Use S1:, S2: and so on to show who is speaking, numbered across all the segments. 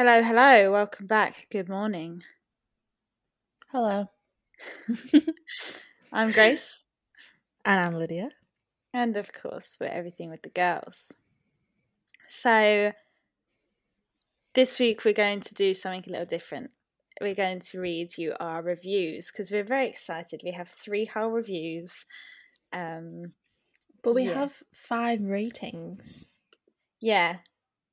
S1: Hello, hello. Welcome back. Good morning.
S2: Hello.
S1: I'm Grace.
S2: And I'm Lydia.
S1: And of course, we're everything with the girls. So, this week we're going to do something a little different. We're going to read you our reviews because we're very excited. We have three whole reviews. Um,
S2: But we
S1: Yeah.
S2: have five ratings.
S1: yeah.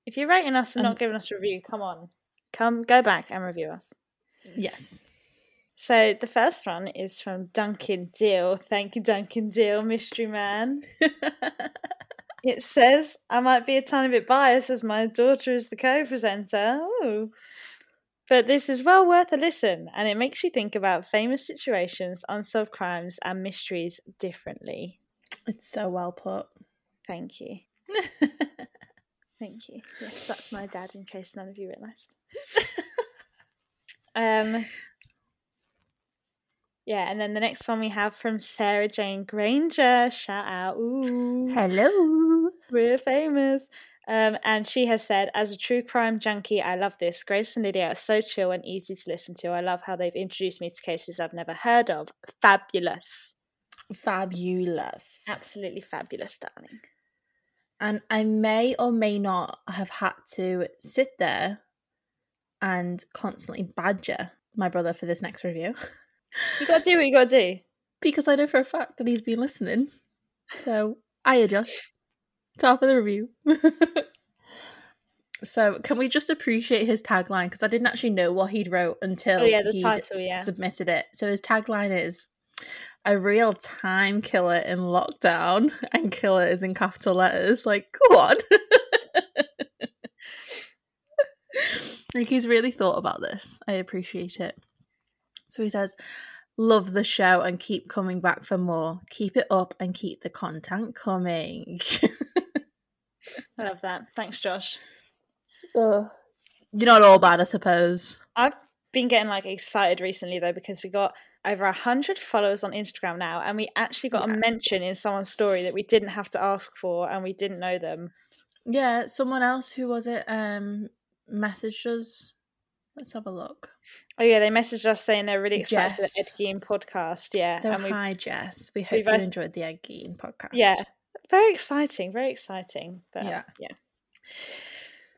S1: If you're rating us and not giving us a review, come on. Come, go back and review us.
S2: Yes.
S1: So, the first one is from Duncan Deal. Thank you, Duncan Deal, Mystery Man. It says I might be a tiny bit biased as my daughter is the co-presenter. Ooh. But this is well worth a listen, and it makes you think about famous situations, unsolved crimes, and mysteries differently.
S2: it's so well put.
S1: Thank you. Thank you. Yes, that's my dad, in case none of you realised. um, yeah, and then the next one we have from Sarah Jane Granger. Shout out! Ooh.
S2: Hello.
S1: We're famous. Um, and she has said, as a true crime junkie, I love this. Grace and Lydia are so chill and easy to listen to. I love how they've introduced me to cases I've never heard of. Fabulous.
S2: Fabulous.
S1: Absolutely fabulous, darling.
S2: And I may or may not have had to sit there and constantly badger my brother for this next review
S1: You gotta do what you gotta do.
S2: because I know for a fact that he's been listening. So I adjust. Top of the review. so can we just appreciate his tagline? Because I didn't actually know what he'd wrote until
S1: Oh, yeah, the title, yeah.
S2: submitted it. So his tagline is a real time killer in lockdown, and killer is in capital letters. Like, go on. like he's really thought about this. I appreciate it. So he says, Love the show and keep coming back for more. Keep it up and keep the content coming.
S1: I love that. Thanks, Josh.
S2: You're not all bad, I suppose.
S1: I've been getting like excited recently though because we got over a hundred followers on Instagram now, and we actually got
S2: Yeah.
S1: a mention in someone's story that we didn't have to ask for, and we didn't know them.
S2: Yeah, someone else who was it um messaged us. Let's have a look.
S1: Oh yeah, they messaged us saying they're really excited for the
S2: Jess.
S1: Ed Gein podcast. Yeah,
S2: so
S1: and we
S2: hi Jess. We hope you
S1: both-
S2: enjoyed the Ed Gein podcast.
S1: yeah, very exciting, very exciting. But yeah,
S2: Yeah.
S1: yeah.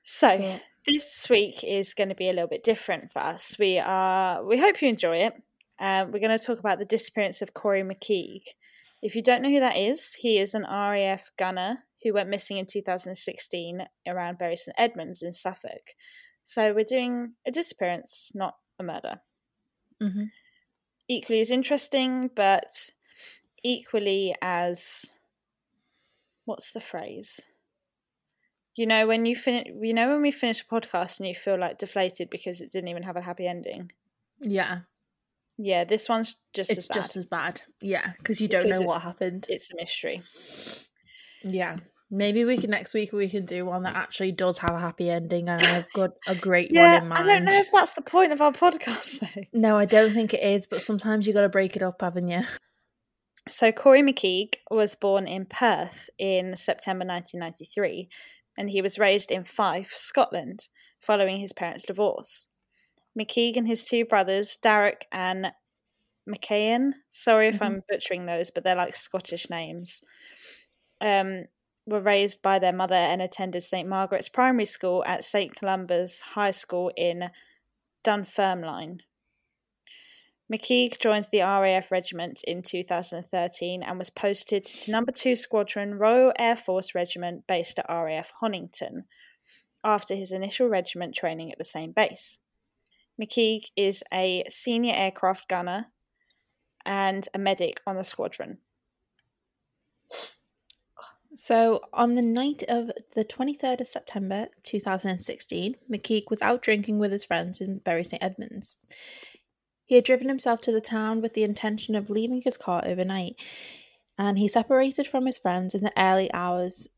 S1: So
S2: Cool.
S1: this week is going to be a little bit different for us. We are. We hope you enjoy it. Uh, we're going to talk about the disappearance of Corrie McKeague. If you don't know who that is, he is an RAF gunner who went missing in 2016 around Bury St Edmunds in Suffolk. So we're doing a disappearance, not a murder.
S2: hmm
S1: Equally as interesting, but equally as what's the phrase? You know when you finish, you know when we finish a podcast and you feel like deflated because it didn't even have a happy ending.
S2: Yeah,
S1: Yeah, this one's just
S2: it's
S1: as bad.
S2: just as bad. Yeah, because you don't
S1: Because
S2: know what happened.
S1: It's a mystery.
S2: Yeah, maybe we can next week we can do one that actually does have a happy ending, and I've got a great
S1: Yeah,
S2: one in mind.
S1: I don't know if that's the point of our podcast though.
S2: No, I don't think it is, but sometimes you got to break it up, haven't you?
S1: So Corrie McKeague was born in Perth in September 1993, and he was raised in Fife, Scotland, following his parents' divorce. McKeague and his two brothers, Derek and McKean, sorry if
S2: Mhm.
S1: I'm butchering those, but they're like Scottish names, um, were raised by their mother and attended St Margaret's Primary School at St Columba's High School in Dunfermline. McKeague joined the RAF regiment in 2013 and was posted to Number 2 Squadron Royal Air Force Regiment based at RAF Honington after his initial regiment training at the same base. McKeague is a senior aircraft gunner and a medic on the squadron.
S2: So, on the night of the 23rd of September 2016, McKeague was out drinking with his friends in Bury St Edmunds. He had driven himself to the town with the intention of leaving his car overnight, and he separated from his friends in the early hours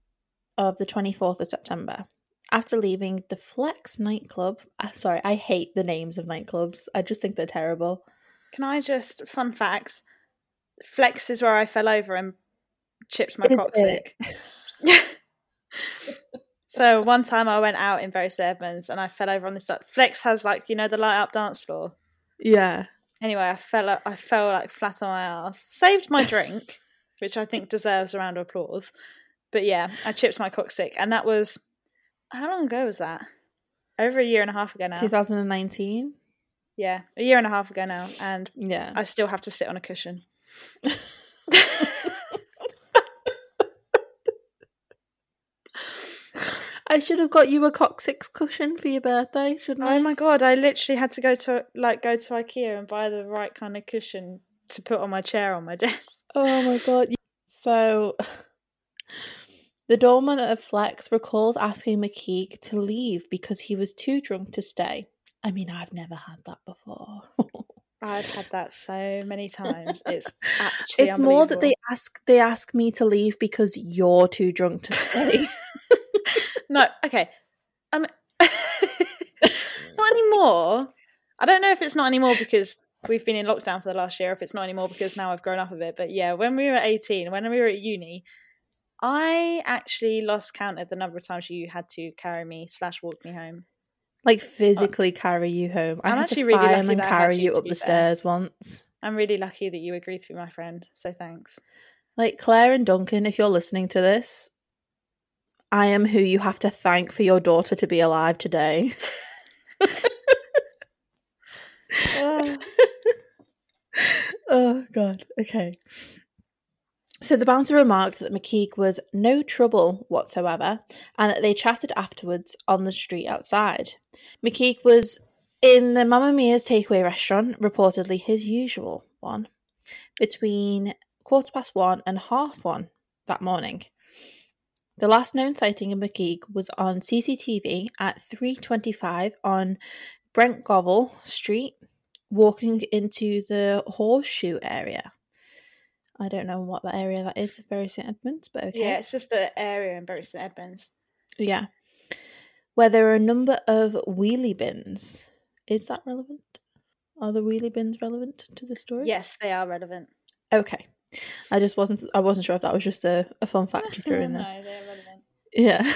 S2: of the 24th of September. After leaving the Flex nightclub, uh, sorry, I hate the names of nightclubs. I just think they're terrible.
S1: Can I just, fun facts, Flex is where I fell over and chipped my coccyx. So one time I went out in Bury St and I fell over on this. Flex has like you know the light up dance floor.
S2: Yeah.
S1: Anyway, I fell. I fell like flat on my ass. Saved my drink, which I think deserves a round of applause. But yeah, I chipped my coccyx, and that was how long ago was that? Over a year and a half ago now.
S2: 2019.
S1: Yeah, a year and a half ago now, and
S2: Yeah.
S1: I still have to sit on a cushion.
S2: I should have got you a coccyx cushion for your birthday, shouldn't oh I?
S1: Oh my god! I literally had to go to like go to IKEA and buy the right kind of cushion to put on my chair on my desk.
S2: Oh my god. So the doorman of Flex recalls asking McKeague to leave because he was too drunk to stay. I mean, I've never had that before.
S1: I've had that so many times. It's actually
S2: it's more that they ask they ask me to leave because you're too drunk to stay.
S1: No, okay. Um, not anymore. I don't know if it's not anymore because we've been in lockdown for the last year. If it's not anymore because now I've grown up a bit. But yeah, when we were eighteen, when we were at uni, I actually lost count of the number of times you had to carry me slash walk me home.
S2: like uh, physically carry you home. I
S1: I'm
S2: had
S1: actually
S2: to
S1: really lucky I
S2: carry
S1: you,
S2: you up the
S1: fair.
S2: stairs once.
S1: I'm really lucky that you agreed to be my friend. So thanks.
S2: Like Claire and Duncan, if you're listening to this, I am who you have to thank for your daughter to be alive today.
S1: Oh.
S2: oh god. Okay. So the bouncer remarked that McKeague was no trouble whatsoever and that they chatted afterwards on the street outside. McKeague was in the Mamma Mia's takeaway restaurant, reportedly his usual one, between quarter past one and half one that morning. The last known sighting of McKeague was on CCTV at 3:25 on Brentgovel Street, walking into the horseshoe area. I don't know what that area that is, Bury St Edmunds, but okay.
S1: Yeah, it's just an area in Bury St Edmunds.
S2: Yeah. Where there are a number of wheelie bins. Is that relevant? Are the wheelie bins relevant to the story?
S1: Yes, they are relevant.
S2: Okay. I just wasn't I wasn't sure if that was just a, a fun fact you threw in there.
S1: no, they're relevant.
S2: Yeah.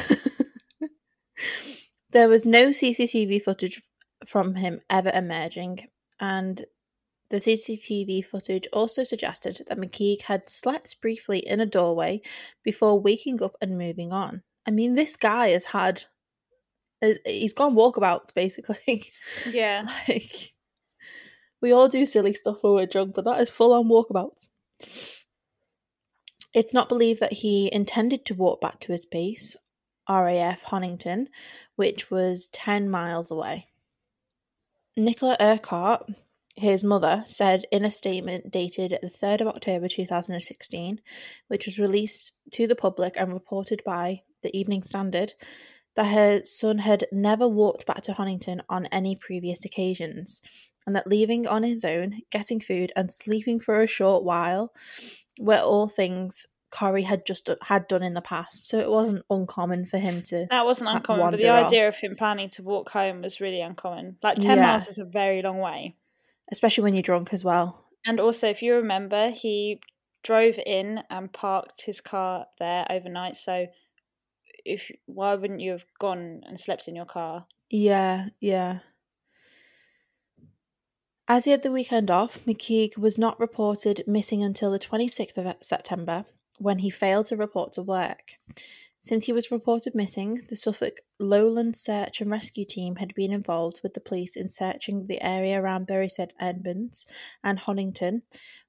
S2: there was no CCTV footage from him ever emerging, and the CCTV footage also suggested that McKeague had slept briefly in a doorway before waking up and moving on. I mean, this guy has had. Uh, he's gone walkabouts, basically.
S1: Yeah.
S2: like, we all do silly stuff when we're drunk, but that is full on walkabouts. It's not believed that he intended to walk back to his base, RAF Honington, which was 10 miles away. Nicola Urquhart, his mother, said in a statement dated the 3rd of October 2016, which was released to the public and reported by the Evening Standard, that her son had never walked back to Honington on any previous occasions, and that leaving on his own, getting food, and sleeping for a short while were all things Corrie had just had done in the past. So it wasn't uncommon for him to.
S1: That wasn't uncommon, but the idea
S2: off.
S1: of him planning to walk home was really uncommon. Like 10
S2: Yeah.
S1: miles is a very long way.
S2: Especially when you're drunk as well.
S1: And also, if you remember, he drove in and parked his car there overnight. So, if why wouldn't you have gone and slept in your car?
S2: Yeah, yeah. As he had the weekend off, McKeague was not reported missing until the 26th of September, when he failed to report to work. Since he was reported missing, the Suffolk Lowland Search and Rescue Team had been involved with the police in searching the area around Bury St Edmunds and Honington,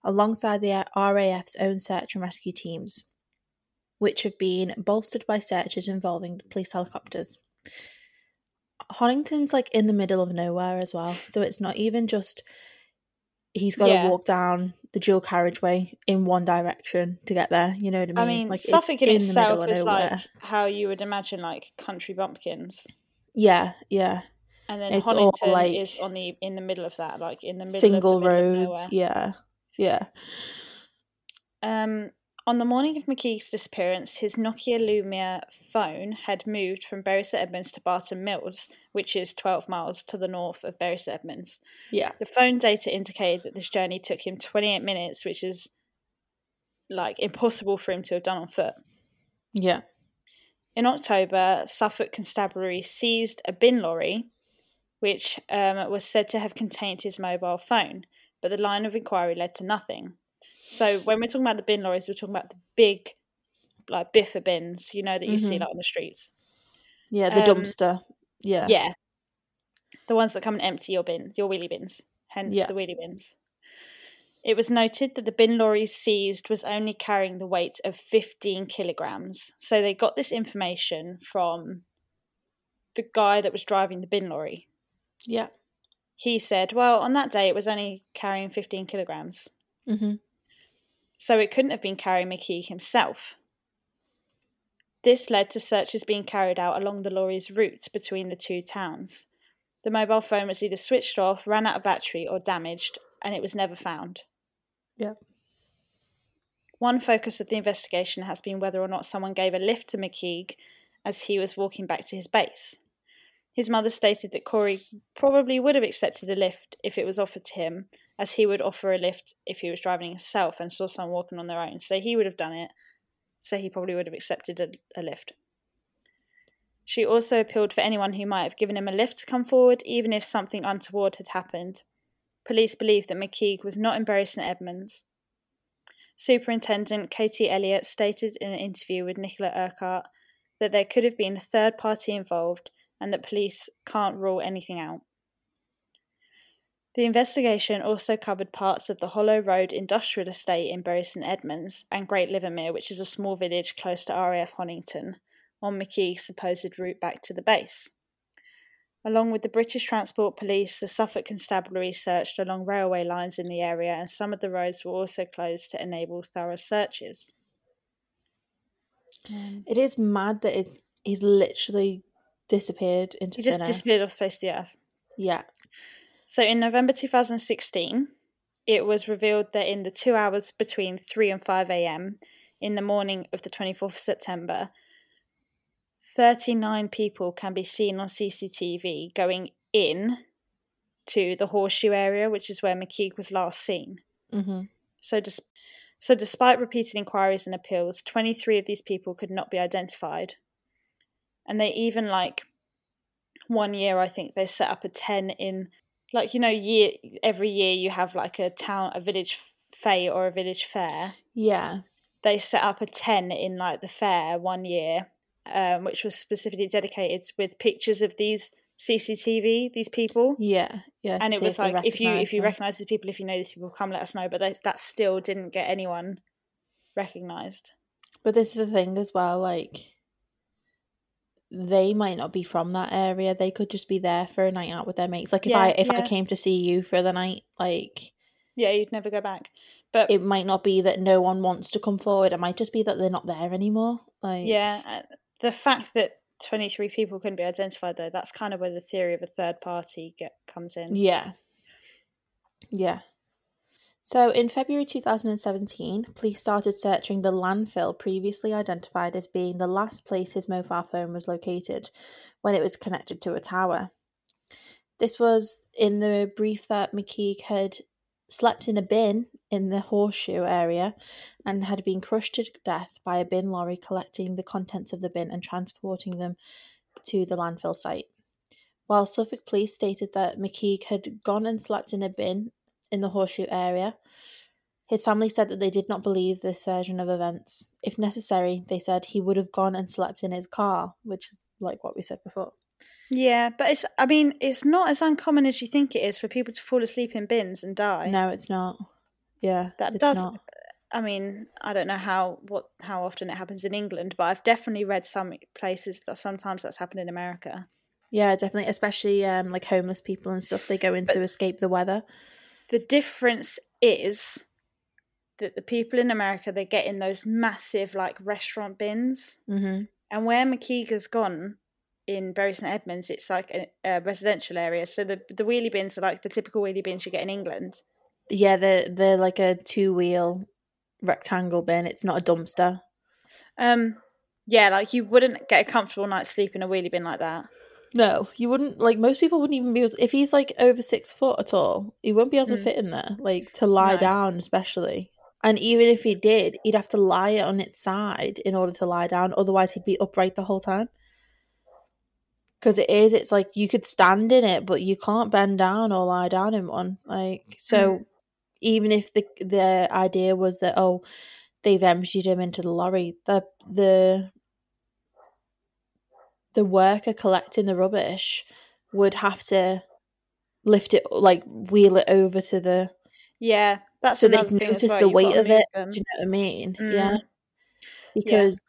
S2: alongside the RAF's own search and rescue teams, which have been bolstered by searches involving police helicopters. Honington's like in the middle of nowhere as well, so it's not even just he's got to
S1: Yeah.
S2: walk down the dual carriageway in one direction to get there. You know what I mean?
S1: I mean,
S2: like
S1: Suffolk in
S2: in
S1: itself is like how you would imagine like country bumpkins,
S2: yeah, yeah,
S1: and then
S2: It's all,
S1: Honington
S2: like,
S1: is on the in the middle of that, like in the middle
S2: single
S1: of the middle of
S2: roads.
S1: nowhere.
S2: Yeah, yeah,
S1: Um, on the morning of McKeague's disappearance, his Nokia Lumia phone had moved from Bury St Edmunds to Barton Mills, which is 12 miles to the north of Bury St Edmunds.
S2: yeah.
S1: The phone data indicated that this journey took him 28 minutes, which is like impossible for him to have done on foot.
S2: Yeah.
S1: In October, Suffolk Constabulary seized a bin lorry, which um, was said to have contained his mobile phone, but the line of inquiry led to nothing. So when we're talking about the bin lorries, we're talking about the big, like biffa bins, you know, that you see
S2: Mhm.
S1: like on the streets.
S2: Yeah, the
S1: Um,
S2: dumpster. Yeah.
S1: Yeah, the ones that come and empty your bin, your wheelie bins, hence
S2: Yeah.
S1: the wheelie bins. It was noted that the bin lorry seized was only carrying the weight of 15 kilograms. So they got this information from the guy that was driving the bin lorry.
S2: Yeah.
S1: He said, well, on that day it was only carrying 15 kilograms.
S2: hmm
S1: So it couldn't have been carrying McKeague himself. This led to searches being carried out along the lorry's route between the two towns. The mobile phone was either switched off, ran out of battery, or damaged, and it was never found.
S2: Yeah.
S1: One focus of the investigation has been whether or not someone gave a lift to McKeague as he was walking back to his base. His mother stated that Corrie probably would have accepted a lift if it was offered to him, as he would offer a lift if he was driving himself and saw someone walking on their own. So he would have done it. So he probably would have accepted a, a lift. She also appealed for anyone who might have given him a lift to come forward, even if something untoward had happened. Police believe that McKeague was not in Bury St Edmunds. Superintendent Katie Elliott stated in an interview with Nicola Urquhart that there could have been a third party involved and that police can't rule anything out. The investigation also covered parts of the Hollow Road industrial estate in Bury St Edmunds and Great Livermere, which is a small village close to RAF Honington, on McKeague's supposed route back to the base. Along with the British Transport Police, the Suffolk Constabulary searched along railway lines in the area, and some of the roads were also closed to enable thorough searches. Um,
S2: It is mad that it's he's literally disappeared into
S1: he just
S2: thin air.
S1: disappeared off the face of the earth.
S2: Yeah.
S1: So in November 2016, it was revealed that in the two hours between 3 and 5 a.m. in the morning of the 24th of September, 39 people can be seen on CCTV going in to the horseshoe area, which is where McKeague was last seen.
S2: hmm
S1: So, dis- so despite repeated inquiries and appeals, 23 of these people could not be identified. And they even, like, one year, I think they set up a 10 in, like, you know, year every year you have, like, a town, a village fair or a village fair.
S2: Yeah.
S1: They set up a 10 in, like, the fair one year, um, which was specifically dedicated with pictures of these CCTV, these people
S2: Yeah. Yeah.
S1: and it was like if you if you
S2: them.
S1: recognize these people if you know these people come let us know but they, that still didn't get anyone recognized
S2: But this is the thing as well, like they might not be from that area. They could just be there for a night out with their mates. Like if
S1: Yeah,
S2: I if I came to see you for the night, like
S1: yeah you'd never go back but
S2: it might not be that no one wants to come forward. It might just be that they're not there anymore. Like
S1: yeah uh, the fact that 23 people couldn't be identified though that's kind of where the theory of a third party get comes in
S2: Yeah. Yeah. So in February 2017, police started searching the landfill previously identified as being the last place his mobile phone was located when it was connected to a tower. This was in the brief that McKeague had slept in a bin in the horseshoe area and had been crushed to death by a bin lorry collecting the contents of the bin and transporting them to the landfill site. While Suffolk police stated that McKeague had gone and slept in a bin in the horseshoe area, his family said that they did not believe this version of events. If necessary, they said he would have gone and slept in his car, which is like what we said before.
S1: yeah but it's i mean it's not as uncommon as you think it is for people to fall asleep in bins and die
S2: No, it's not. Yeah,
S1: That does-
S2: not.
S1: I mean, I don't know how what how often it happens in England, but I've definitely read some places that sometimes that's happened in America.
S2: Yeah, definitely. Especially um, like homeless people and stuff. They go in to escape the weather.
S1: The difference is that the people in America they get in those massive like restaurant bins,
S2: hmm
S1: and where McKeague's gone in Bury St Edmunds, it's like a, a residential area. So the the wheelie bins are like the typical wheelie bins you get in England.
S2: Yeah, they're they're like a two wheel rectangle bin. It's not a dumpster.
S1: Um, yeah, like you wouldn't get a comfortable night's sleep in a wheelie bin like that.
S2: No, you wouldn't. Like most people wouldn't even be able. To, if he's like over six foot at all, he won't be able to
S1: Mm.
S2: fit in there. Like to lie
S1: No.
S2: down, especially. And even if he did, he'd have to lie on its side in order to lie down. Otherwise, he'd be upright the whole time. Because it is, it's like you could stand in it, but you can't bend down or lie down in one. Like so, even if the the idea was that oh, they've emptied him into the lorry, the the the worker collecting the rubbish would have to lift it, like wheel it over to the
S1: Yeah, that's
S2: so they
S1: another
S2: can notice
S1: well,
S2: the weight of it.
S1: them.
S2: Do you know what I mean? Yeah,
S1: Mm.
S2: because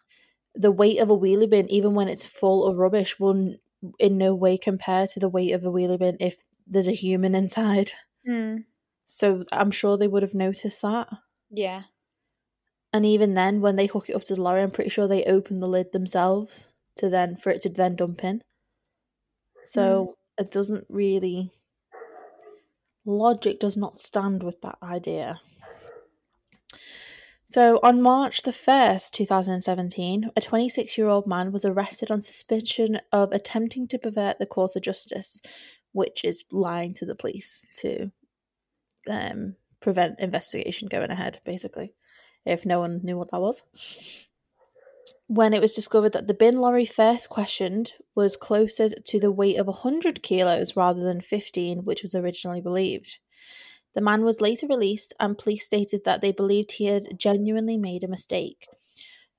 S2: the weight of a wheelie bin, even when it's full of rubbish, will in no way compare to the weight of a wheelie bin if there's a human inside.
S1: Mm.
S2: So I'm sure they would have noticed that.
S1: Yeah.
S2: And even then, when they hook it up to the lorry, I'm pretty sure they open the lid themselves to then for it to then dump in. So it doesn't really logic does not stand with that idea. So on March the 1st, 2017, a 26 year old man was arrested on suspicion of attempting to pervert the course of justice, which is lying to the police to um, prevent investigation going ahead, basically, if no one knew what that was. When it was discovered that the bin lorry first questioned was closer to the weight of 100 kilos rather than 15, which was originally believed. The man was later released, and police stated that they believed he had genuinely made a mistake.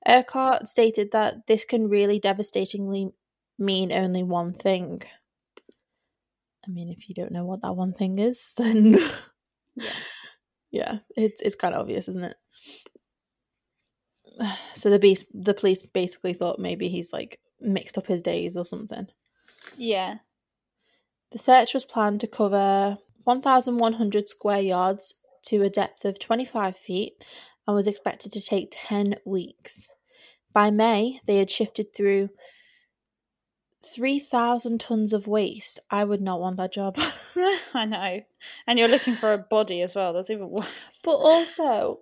S2: Urquhart stated that this can really devastatingly mean only one thing. I mean, if you don't know what that one thing is, then
S1: Yeah.
S2: yeah, it's it's kind of obvious, isn't it? So the beast, the police basically thought maybe he's like mixed up his days or something.
S1: Yeah.
S2: The search was planned to cover 1,100 square yards to a depth of 25 feet and was expected to take 10 weeks. By May, they had shifted through 3,000 tons of waste. I would not want that job.
S1: I know. And you're looking for a body as well. That's even worse.
S2: but also,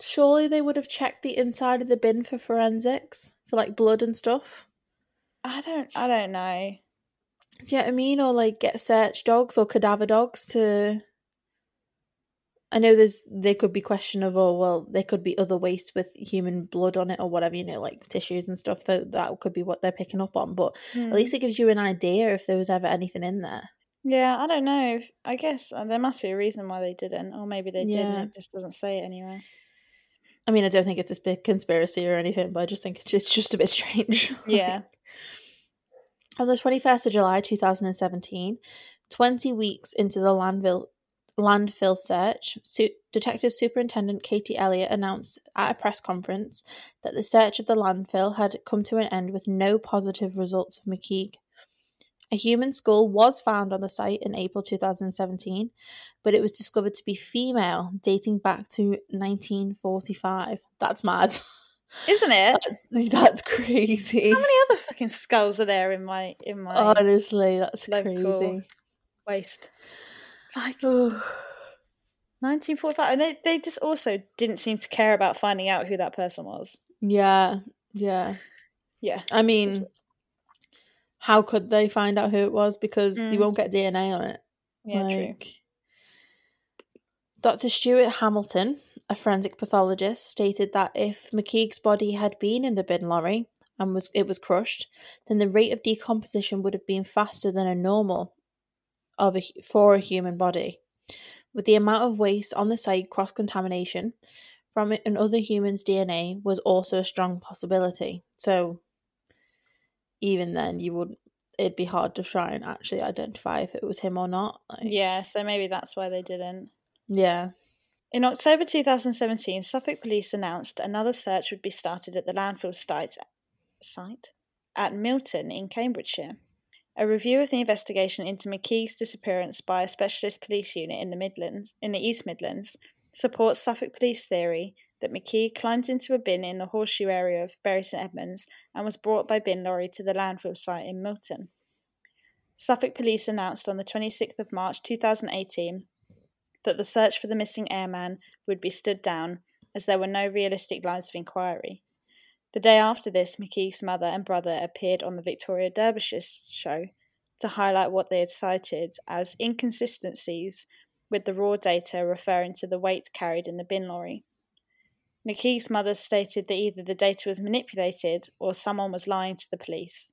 S2: surely they would have checked the inside of the bin for forensics, for like blood and stuff.
S1: I don't I don't know.
S2: Do you know what I mean? Or like get search dogs or cadaver dogs to. I know there's there could be question of oh well there could be other waste with human blood on it or whatever you know like tissues and stuff that that could be what they're picking up on but
S1: Hmm.
S2: at least it gives you an idea if there was ever anything in there.
S1: Yeah, I don't know. I guess uh, there must be a reason why they didn't, or maybe they did
S2: Yeah.
S1: and it just doesn't say it anyway.
S2: I mean I don't think it's a big conspiracy or anything but I just think it's just, it's just a bit strange.
S1: Yeah.
S2: On the 21st of July 2017, 20 weeks into the landfill, landfill search, Su- Detective Superintendent Katie Elliott announced at a press conference that the search of the landfill had come to an end with no positive results of McKeague. A human skull was found on the site in April 2017, but it was discovered to be female, dating back to 1945. That's mad.
S1: Isn't it?
S2: That's, that's crazy.
S1: How many other fucking skulls are there in my in my
S2: Honestly, that's crazy.
S1: waste? Like
S2: Ugh.
S1: 1945, and they they just also didn't seem to care about finding out who that person was.
S2: yeah, yeah.
S1: Yeah.
S2: I mean, how could they find out who it was? Because you
S1: Mm.
S2: won't get DNA on it.
S1: Yeah, true.
S2: Dr. Stuart Hamilton, a forensic pathologist, stated that if McKeague's body had been in the bin lorry and was it was crushed, then the rate of decomposition would have been faster than a normal of a, for a human body. With the amount of waste on the site, cross contamination from another humans' DNA was also a strong possibility. So, even then, you would it'd be hard to try and actually identify if it was him or not. Like,
S1: Yeah, so maybe that's why they didn't.
S2: yeah,
S1: In October 2017, Suffolk Police announced another search would be started at the landfill site, site at Milton in Cambridgeshire. A review of the investigation into McKeague's disappearance by a specialist police unit in the Midlands, in the East Midlands, supports Suffolk Police theory that McKeague climbed into a bin in the horseshoe area of Bury St Edmunds and was brought by bin lorry to the landfill site in Milton. Suffolk Police announced on the 26th of March 2018 that the search for the missing airman would be stood down as there were no realistic lines of inquiry. The day after this, McKeague's mother and brother appeared on the Victoria Derbyshire show to highlight what they had cited as inconsistencies with the raw data referring to the weight carried in the bin lorry. McKeague's mother stated that either the data was manipulated or someone was lying to the police.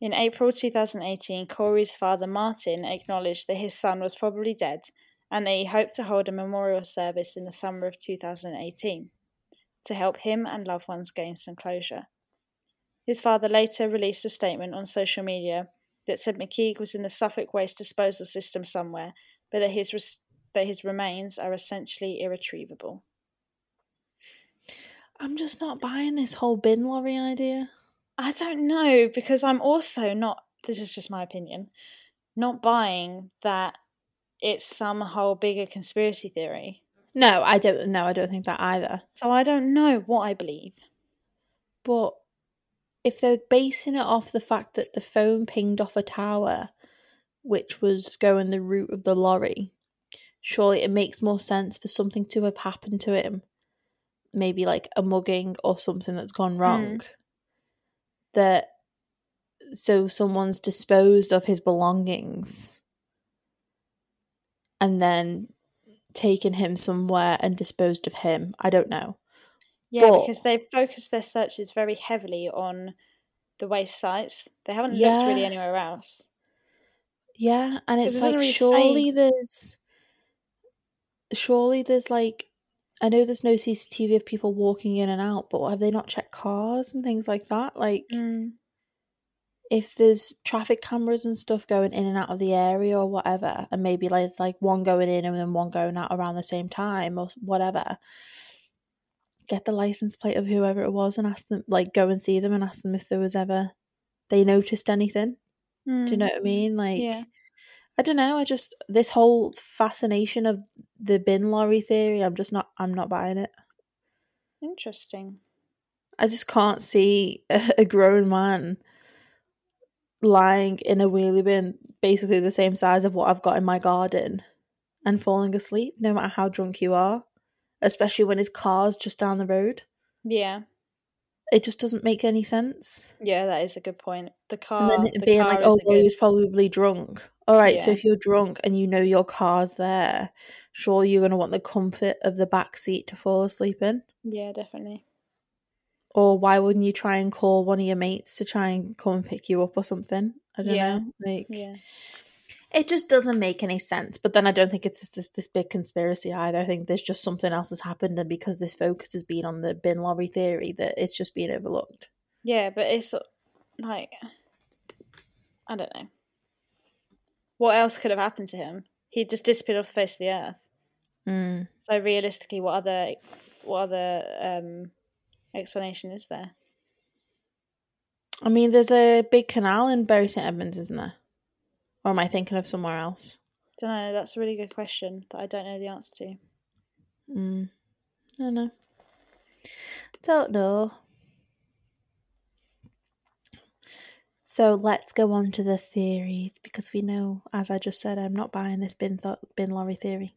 S1: In April 2018, Corrie's father, Martin, acknowledged that his son was probably dead and that he hoped to hold a memorial service in the summer of 2018 to help him and loved ones gain some closure. His father later released a statement on social media that said McKeague was in the Suffolk waste disposal system somewhere, but that his, res- that his remains are essentially irretrievable.
S2: I'm just not buying this whole bin lorry idea.
S1: I don't know because I'm also not. This is just my opinion. Not buying that it's some whole bigger conspiracy theory.
S2: No, I don't. No, I don't think that either.
S1: So I don't know what I believe.
S2: But if they're basing it off the fact that the phone pinged off a tower, which was going the route of the lorry, surely it makes more sense for something to have happened to him. Maybe like a mugging or something that's gone mm. wrong. That so someone's disposed of his belongings and then taken him somewhere and disposed of him. I don't know.
S1: Yeah,
S2: But-
S1: because they've focused their searches very heavily on the waste sites. They haven't looked really anywhere else.
S2: Yeah, and it's like
S1: really
S2: surely
S1: say-
S2: there's surely there's like I know there's no CCTV of people walking in and out, but have they not checked cars and things like that? Like
S1: Mm.
S2: if there's traffic cameras and stuff going in and out of the area or whatever, and maybe like it's like one going in and then one going out around the same time or whatever, get the license plate of whoever it was and ask them, like, go and see them and ask them if there was ever they noticed anything. Do you
S1: Mm.
S2: know what I mean? Like,
S1: Yeah.
S2: I don't know. I just this whole fascination of the bin lorry theory. I'm just not. I'm not buying it.
S1: Interesting.
S2: I just can't see a, a grown man lying in a wheelie bin, basically the same size of what I've got in my garden, and falling asleep, no matter how drunk you are, especially when his car's just down the road.
S1: Yeah.
S2: It just doesn't make any sense.
S1: Yeah, that is a good point. The car.
S2: and then it
S1: the
S2: being like, oh, well, he
S1: good-
S2: was probably drunk. All right, so if you're drunk and you know your car's there, sure you're going to want the comfort of the back seat to fall asleep in.
S1: Yeah, definitely.
S2: Or why wouldn't you try and call one of your mates to try and come and pick you up or something? I don't
S1: Yeah.
S2: know. Like,
S1: Yeah.
S2: It just doesn't make any sense. But then I don't think it's this, this big conspiracy either. I think there's just something else has happened, and because this focus has been on the bin lorry theory, that it's just been overlooked.
S1: Yeah, but it's like I don't know. What else could have happened to him? He just disappeared off the face of the earth.
S2: Mm.
S1: So realistically, what other what other um explanation is there?
S2: I mean, there's a big canal in Bury St Edmunds, isn't there? Or am I thinking of somewhere else?
S1: Don't know. That's a really good question that I don't know the answer to.
S2: Mm. I don't know. Don't know. So let's go on to the theories because we know, as I just said, I'm not buying this bin th- bin lorry theory.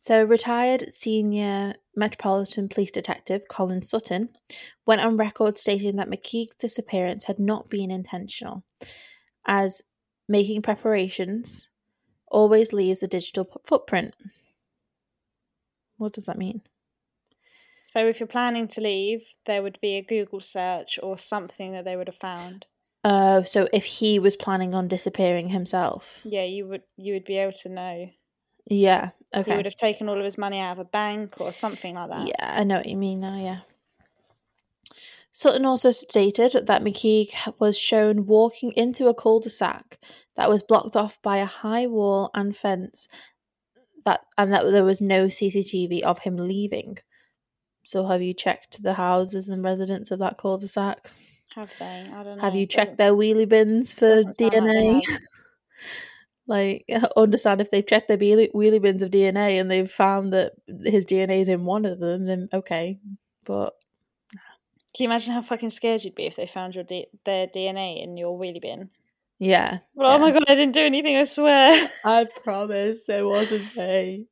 S2: So, retired senior Metropolitan Police Detective Colin Sutton went on record stating that McKeague's disappearance had not been intentional, as making preparations always leaves a digital p- footprint. What does that mean?
S1: So if you're planning to leave, there would be a Google search or something that they would have found.
S2: Uh, so if he was planning on disappearing himself,
S1: Yeah, you would you would be able to know.
S2: yeah, okay.
S1: He would have taken all of his money out of a bank or something like that.
S2: yeah, I know what you mean now. Yeah. Sutton also stated that McKeague was shown walking into a cul-de-sac that was blocked off by a high wall and fence, that and that there was no CCTV of him leaving. So have you checked the houses and residents of that cul-de-sac?
S1: Have they? I don't know.
S2: Have you checked their wheelie bins for
S1: doesn't like
S2: DNA? like, understand if they've checked their wheelie bins of DNA and they've found that his DNA is in one of them, then okay. But
S1: Can you imagine how fucking scared you'd be if they found your D- their DNA in your wheelie bin?
S2: yeah,
S1: Well, oh my god, I didn't do anything. I swear.
S2: I promise it wasn't me.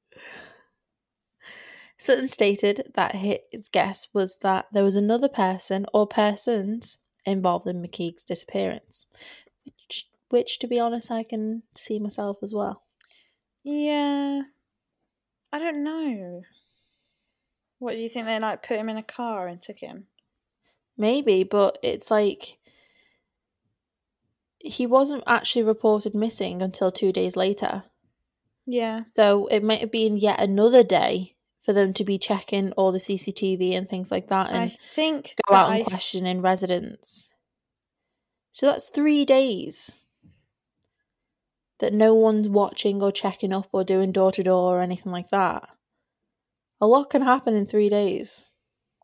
S2: Sutton stated that his guess was that there was another person or persons involved in McKeague's disappearance, which, which, to be honest, I can see myself as well.
S1: Yeah. I don't know. What do you think they like put him in a car and took him?
S2: Maybe, but it's like he wasn't actually reported missing until two days later.
S1: Yeah.
S2: So it might have been yet another day for them to be checking all the CCTV and things like that and
S1: I think
S2: go out
S1: I
S2: and
S1: s-
S2: questioning residents. So that's three days that no one's watching or checking up or doing door to door or anything like that. A lot can happen in three days.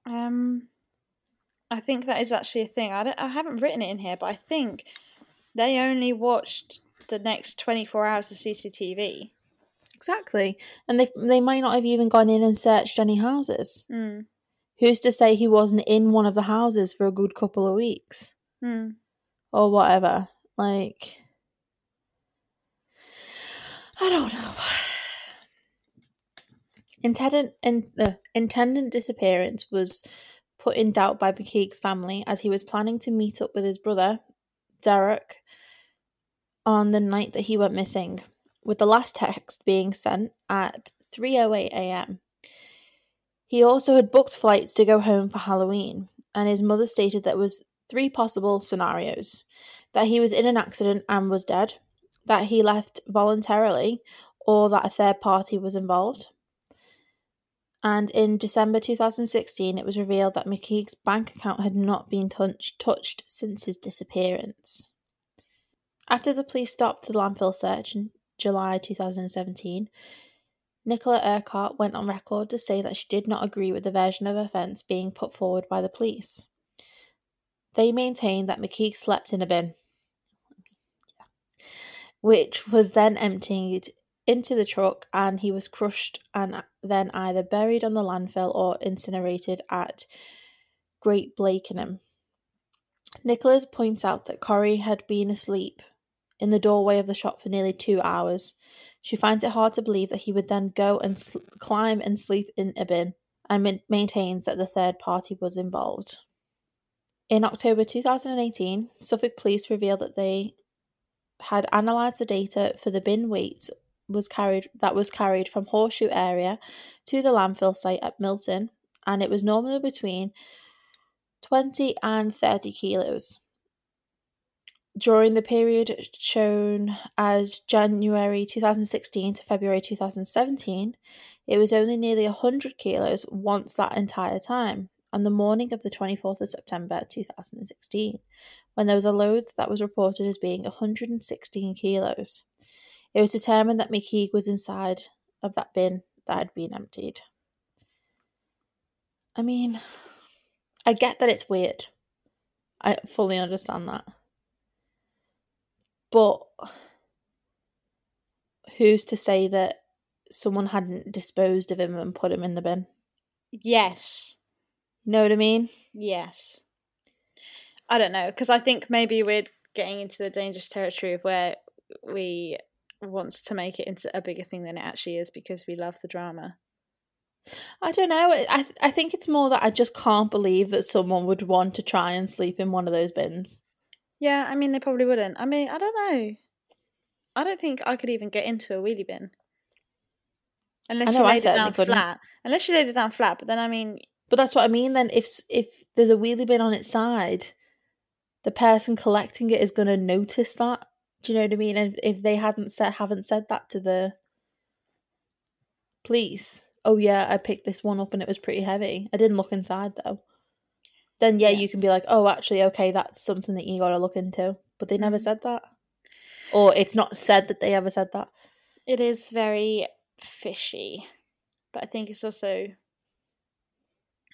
S1: Um, I think that is actually a thing. I don't, I haven't written it in here, but I think they only watched the next twenty four hours of CCTV.
S2: Exactly. And they they might not have even gone in and searched any houses.
S1: Mm.
S2: Who's to say he wasn't in one of the houses for a good couple of weeks
S1: Mm.
S2: or whatever? Like, I don't know. Intendant in, uh, intendant disappearance was put in doubt by McKeague's family as he was planning to meet up with his brother, Derek, on the night that he went missing, with the last text being sent at 3:08 a.m. He also had booked flights to go home for Halloween, and his mother stated there was three possible scenarios: that he was in an accident and was dead, that he left voluntarily, or that a third party was involved. And in December 2016, it was revealed that McKeague's bank account had not been touch- touched since his disappearance. After the police stopped the landfill search in July 2017, Nicola Urquhart went on record to say that she did not agree with the version of events being put forward by the police. They maintained that McKeague slept in a bin, which was then emptied into the truck and he was crushed and then either buried on the landfill or incinerated at Great Blakenham. Nicola's points out that Corrie had been asleep in the doorway of the shop for nearly two hours. She finds it hard to believe that he would then go and sl- climb and sleep in a bin and ma- maintains that the third party was involved. In October 2018, Suffolk police revealed that they had analysed the data for the bin weight was carried that was carried from Horseshoe area to the landfill site at Milton, and it was normally between 20 and 30 kilos. During the period shown as January 2016 to February 2017, it was only nearly 100 kilos once that entire time, on the morning of the 24th of September 2016, when there was a load that was reported as being 116 kilos. It was determined that McKeague was inside of that bin that had been emptied. I mean, I get that it's weird. I fully understand that. But who's to say that someone hadn't disposed of him and put him in the bin?
S1: Yes.
S2: You know what I mean?
S1: Yes. I don't know because I think maybe we're getting into the dangerous territory of where we wants to make it into a bigger thing than it actually is because we love the drama.
S2: I don't know. I th- I think it's more that I just can't believe that someone would want to try and sleep in one of those bins.
S1: Yeah, I mean they probably wouldn't. I mean, I don't know. I don't think I could even get into a wheelie bin. Unless
S2: know,
S1: you laid it down
S2: couldn't.
S1: flat. Unless you laid it down flat, but then I mean,
S2: But that's what I mean. Then if if there's a wheelie bin on its side, the person collecting it is going to notice that. Do you know what I mean? And if they hadn't said haven't said that to the police, oh yeah, I picked this one up and it was pretty heavy. I didn't look inside though. Then yeah,
S1: Yeah.
S2: you can be like, oh, actually, okay, that's something that you got to look into. But they never
S1: Mhm.
S2: said that, or it's not said that they ever said that.
S1: it is very fishy. But I think it's also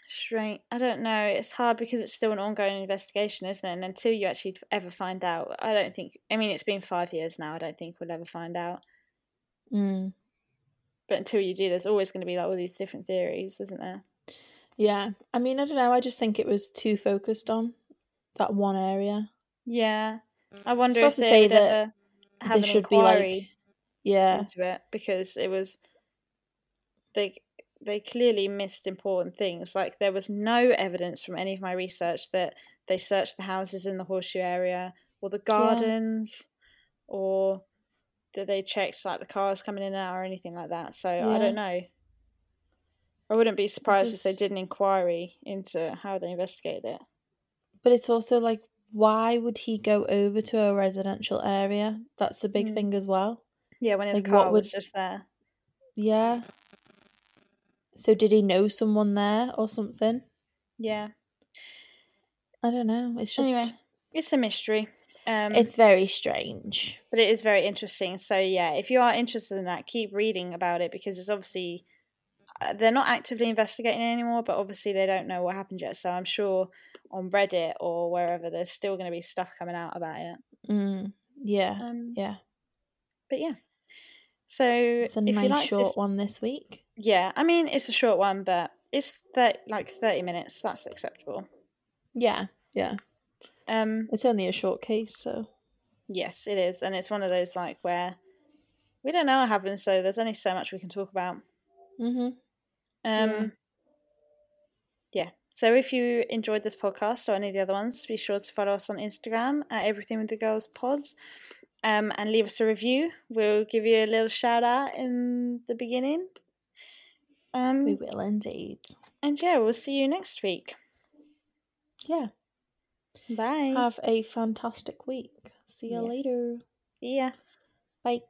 S1: strange. I don't know. It's hard because it's still an ongoing investigation, isn't it? And until you actually ever find out, I don't think. I mean, it's been five years now. I don't think we'll ever find out.
S2: Mm.
S1: But until you do, there's always going to be like all these different theories, isn't there?
S2: Yeah, I mean, I don't know. I just think it was too focused on that one area.
S1: Yeah. I wonder
S2: not
S1: if
S2: to say that
S1: an
S2: should be like, yeah,
S1: into it because it was they they clearly missed important things. Like there was no evidence from any of my research that they searched the houses in the horseshoe area or the gardens or that they checked like the cars coming in and out or anything like that. So I don't know. I wouldn't be surprised if they did an inquiry into how they investigated it.
S2: But it's also like, why would he go over to a residential area? That's the big
S1: Mm.
S2: thing as well.
S1: Yeah, when his
S2: Like,
S1: car was just there.
S2: Yeah. So did he know someone there or something?
S1: Yeah.
S2: I don't know. It's just
S1: Anyway, it's a mystery. Um,
S2: it's very strange.
S1: but it is very interesting. So yeah, if you are interested in that, keep reading about it because it's obviously uh, they're not actively investigating it anymore, but obviously they don't know what happened yet. So I'm sure on Reddit or wherever there's still going to be stuff coming out about it.
S2: Mm, yeah.
S1: Um,
S2: Yeah.
S1: But yeah, so
S2: It's a nice
S1: like
S2: short
S1: this,
S2: one this week.
S1: Yeah, I mean it's a short one, but it's thir- like thirty minutes. That's acceptable.
S2: Yeah. Yeah.
S1: Um,
S2: It's only a short case, so
S1: yes, it is, and it's one of those like where we don't know what happened, so there's only so much we can talk about.
S2: hmm
S1: Um,
S2: Yeah.
S1: yeah. So if you enjoyed this podcast or any of the other ones, be sure to follow us on Instagram at Everything with the Girls Pods, um, and leave us a review. We'll give you a little shout out in the beginning. Um,
S2: we will indeed.
S1: and yeah, we'll see you next week.
S2: Yeah.
S1: Bye.
S2: Have a fantastic week. See you
S1: Yes.
S2: later.
S1: See ya.
S2: Bye.